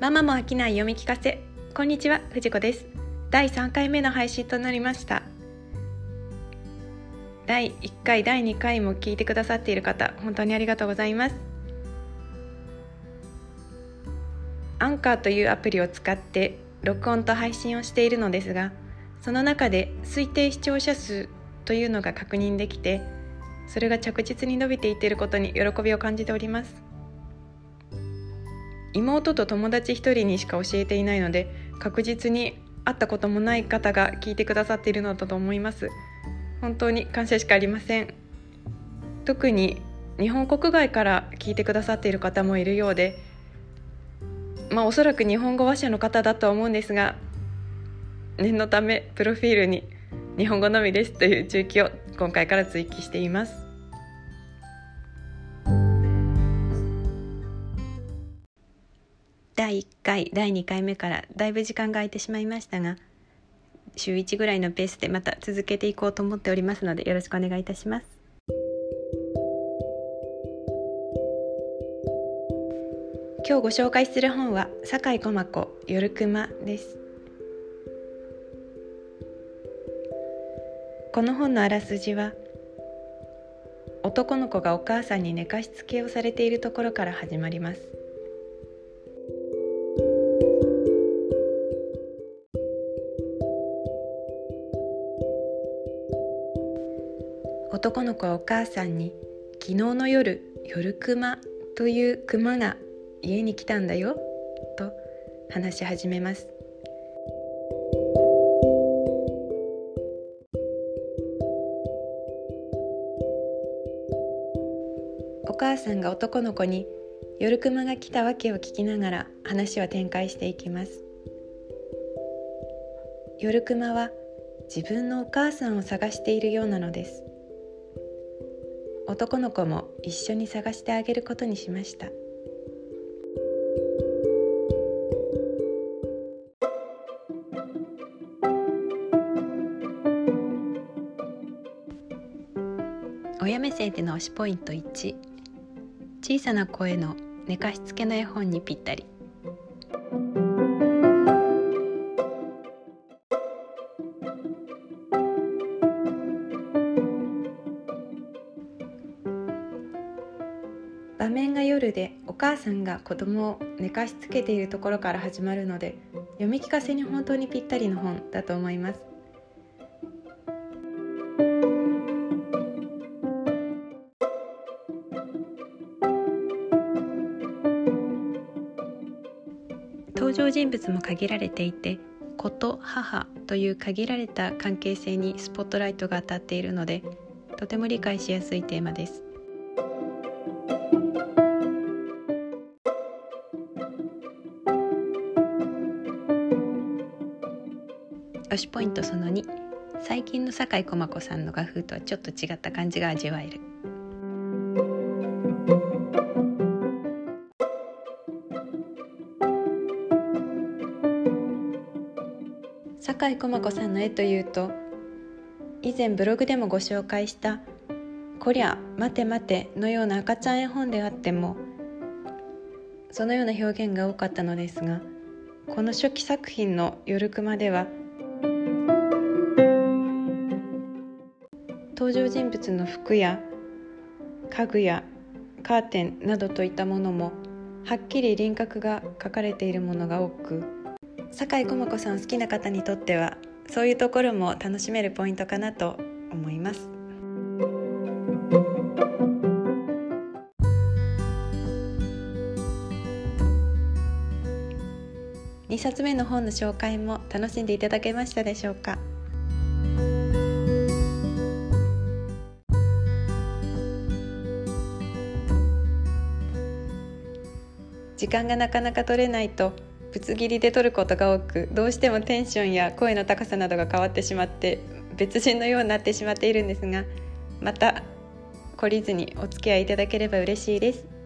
ママも飽きない読み聞かせ。こんにちは藤子です。第3回目の配信となりました。第1回第2回も聞いてくださっている方本当にありがとうございます。アンカーというアプリを使って録音と配信をしているのですがその中で推定視聴者数というのが確認できてそれが着実に伸びていっていることに喜びを感じております。妹と友達一人にしか教えていないので確実に会ったこともない方が聞いてくださっているのだと思います。本当に感謝しかありません。特に日本国外から聞いてくださっている方もいるようでまあおそらく日本語話者の方だとは思うんですが念のためプロフィールに日本語のみですという中記を今回から追記しています。第1回第2回目からだいぶ時間が空いてしまいましたが週1ぐらいのペースでまた続けていこうと思っておりますのでよろしくお願いいたします。今日ご紹介する本は酒井駒子夜熊です。この本のあらすじは男の子がお母さんに寝かしつけをされているところから始まります。男の子はお母さんに「昨日の夜夜熊という熊が家に来たんだよ」と話し始めます。お母さんが男の子に夜熊が来たわけを聞きながら話は展開していきます。夜熊は自分のお母さんを探しているようなのです。男の子も一緒に探してあげることにしました。親目線での推しポイント1小さな声の寝かしつけの絵本にぴったり。場面が夜でお母さんが子供を寝かしつけているところから始まるので読み聞かせに本当にぴったりの本だと思います。登場人物も限られていて子と母という限られた関係性にスポットライトが当たっているのでとても理解しやすいテーマです。推しポイントその2最近の酒井駒子さんの画風とはちょっと違った感じが味わえる。酒井駒子さんの絵というと以前ブログでもご紹介した「こりゃ待て待て」のような赤ちゃん絵本であってもそのような表現が多かったのですがこの初期作品の「夜熊」では登場人物の服や家具やカーテンなどといったものもはっきり輪郭が描かれているものが多く酒井駒子さん好きな方にとってはそういうところも楽しめるポイントかなと思います。2冊目の本の紹介も楽しんでいただけましたでしょうか？時間がなかなか取れないとぶつ切りで撮ることが多くどうしてもテンションや声の高さなどが変わってしまって別人のようになってしまっているんですがまた懲りずにお付き合いいただければ嬉しいです。